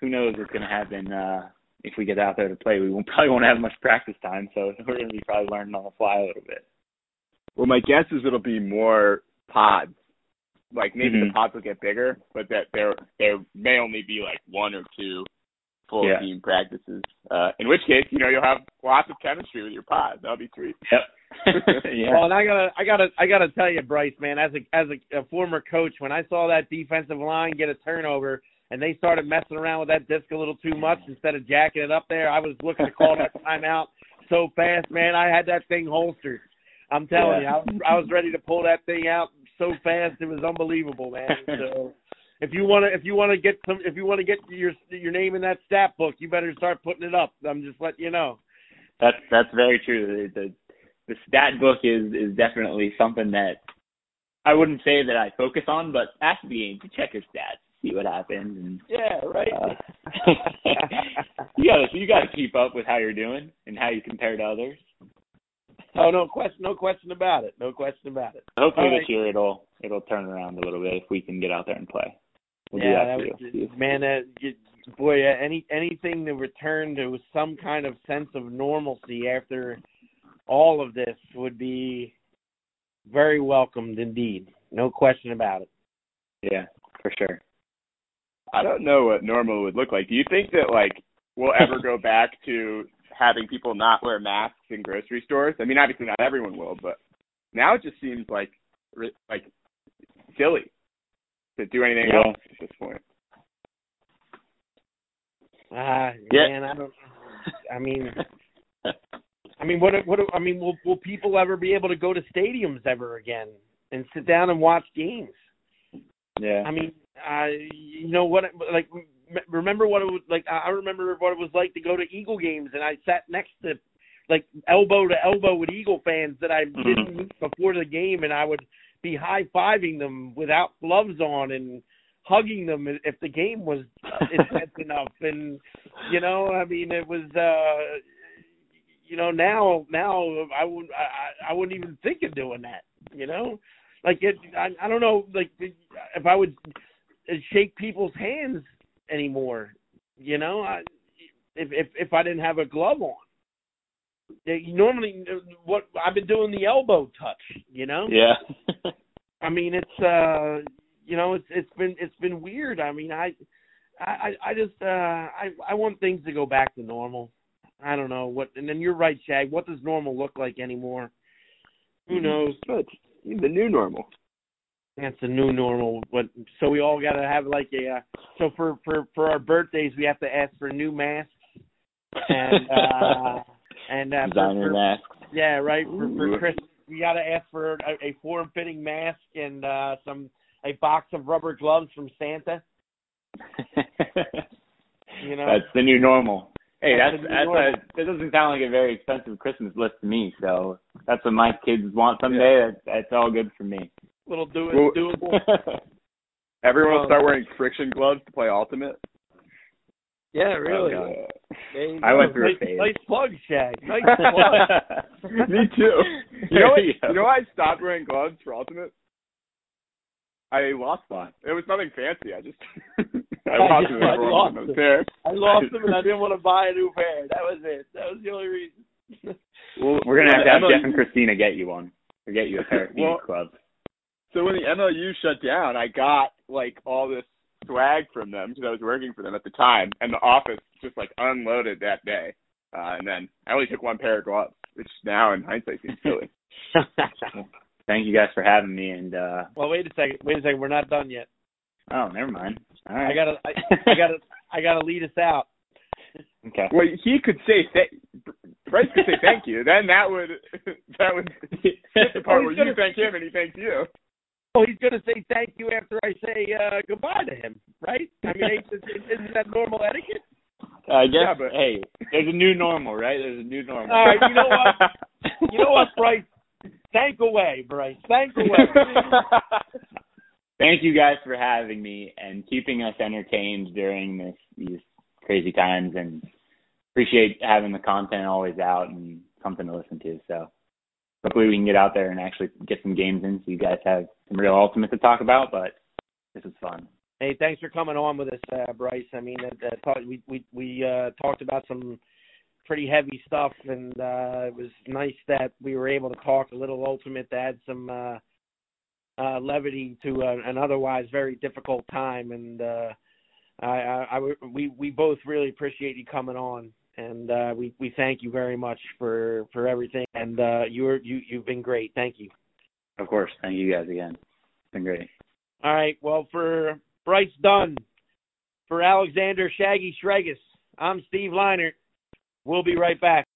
who knows what's going to happen uh, if we get out there to play? We won't, *laughs* probably won't have much practice time, so *laughs* we're going to be probably learning on the fly a little bit. Well, my guess is it'll be more pods. Like maybe Mhm. the pods will get bigger, but that there there may only be like one or two full Yeah. team practices. Uh, in which case, you know, you'll have lots of chemistry with your pod. That'll be sweet. Yep. *laughs* yeah. Well, and I gotta, I gotta, I gotta tell you, Bryce, man, as a as a, a former coach, when I saw that defensive line get a turnover and they started messing around with that disc a little too much instead of jacking it up there, I was looking to call that *laughs* timeout so fast, man. I had that thing holstered. I'm telling Yeah. you, I was, I was ready to pull that thing out so fast, it was unbelievable, man. So. If you want to, if you want to get some, if you want to get your your name in that stat book, you better start putting it up. I'm just letting you know. That's that's very true. The, the the stat book is is definitely something that I wouldn't say that I focus on, but after the game to check your stats, see what happens, and Yeah, right. uh, *laughs* you got to you got to keep up with how you're doing and how you compare to others. oh, no question, no question about it. No question about it. Hopefully All right. this year it'll it'll turn around a little bit if we can get out there and play. We'll yeah, that that was, man, that, you, boy, uh, any anything to return to some kind of sense of normalcy after all of this would be very welcomed indeed. No question about it. Yeah, for sure. I don't know what normal would look like. Do you think that like we'll ever go *laughs* back to having people not wear masks in grocery stores? I mean, obviously not everyone will, but now it just seems like like silly to do anything Yeah. else at this point. Ah, Yeah. man, I don't. I mean, *laughs* I mean, what? What? I mean, will will people ever be able to go to stadiums ever again and sit down and watch games? Yeah. I mean, uh, you know what? Like, remember what it was like? I remember what it was like to go to Eagle games, and I sat next to, like, elbow to elbow with Eagle fans that I didn't meet before the game, and I would be high fiving them without gloves on and hugging them if the game was intense *laughs* enough. And you know, I mean, it was. uh you know now now I would I I wouldn't even think of doing that. You know, like it I I don't know like if I would shake people's hands anymore. You know, I, if if if I didn't have a glove on. Normally, what I've been doing the elbow touch. You know, Yeah. *laughs* I mean it's uh you know it's it's been it's been weird. I mean I I I just uh I I want things to go back to normal. I don't know what and then you're right, Shag. What does normal look like anymore? Who knows? But the new normal. That's the new normal. But so we all got to have like a uh, so for for for our birthdays we have to ask for new masks and uh *laughs* and uh, Designer for, masks. yeah, right. For, for Chris, Christmas, we got to ask for a, a form-fitting mask and uh some a box of rubber gloves from Santa. *laughs* You know, That's the new normal. Hey, That's that's the new that's normal. a that doesn't sound like a very expensive Christmas list to me. So that's what my kids want someday. That's that's all good for me. little do Well- doable. *laughs* Everyone Well- start wearing friction gloves to play Ultimate. Yeah, really. God. Uh, I went through a phase. Nice plug, Shag. Nice *laughs* plug. Me too. You know, what, *laughs* you know why I stopped wearing gloves for Ultimate? I lost Why? It was nothing fancy. I just *laughs* I lost them. I lost them. there. I lost them and I *laughs* didn't want to buy a new pair. That was it. That was the only reason. *laughs* Well, We're gonna have to have the Jeff and Christina get you one. Or get you a pair of Well- clubs. So when the MLU shut down, I got like all this swag from them because I was working for them at the time, and the office just like unloaded that day. Uh, and then I only took one pair of gloves, which now in hindsight seems silly. Thank you guys for having me and uh well, wait a second. Wait a second. We're not done yet. oh never mind. All right. I gotta. I, I gotta. I gotta lead us out. Okay. Well, he could say th- Bryce could say thank you. Then that would *laughs* that would hit the part Oh, where he's you gonna- thank him and he thanks you. Well, he's gonna say thank you after I say uh, goodbye to him, right? I mean, isn't that normal etiquette? I guess Yeah, but- hey, there's a new normal, right? There's a new normal. All right, you know what? You know what, Bryce? Thank away, Bryce. Thank away. *laughs* Thank you guys for having me and keeping us entertained during this these crazy times and appreciate having the content always out and something to listen to. So hopefully we can get out there and actually get some games in so you guys have some real ultimate to talk about, but this is fun. Hey, thanks for coming on with us, uh, Bryce. I mean, uh, we we we uh, talked about some pretty heavy stuff, and uh, it was nice that we were able to talk a little ultimate to add some uh, uh, levity to uh, an otherwise very difficult time. And uh, I, I, I we we both really appreciate you coming on, and uh, we we thank you very much for for everything. And uh, you're you you've been great. Thank you. Of course. Thank you guys again. It's been great. All right. Well, for Bryce Dunn, for Alexander Shaggy Shregus, I'm Steve Leinert. We'll be right back.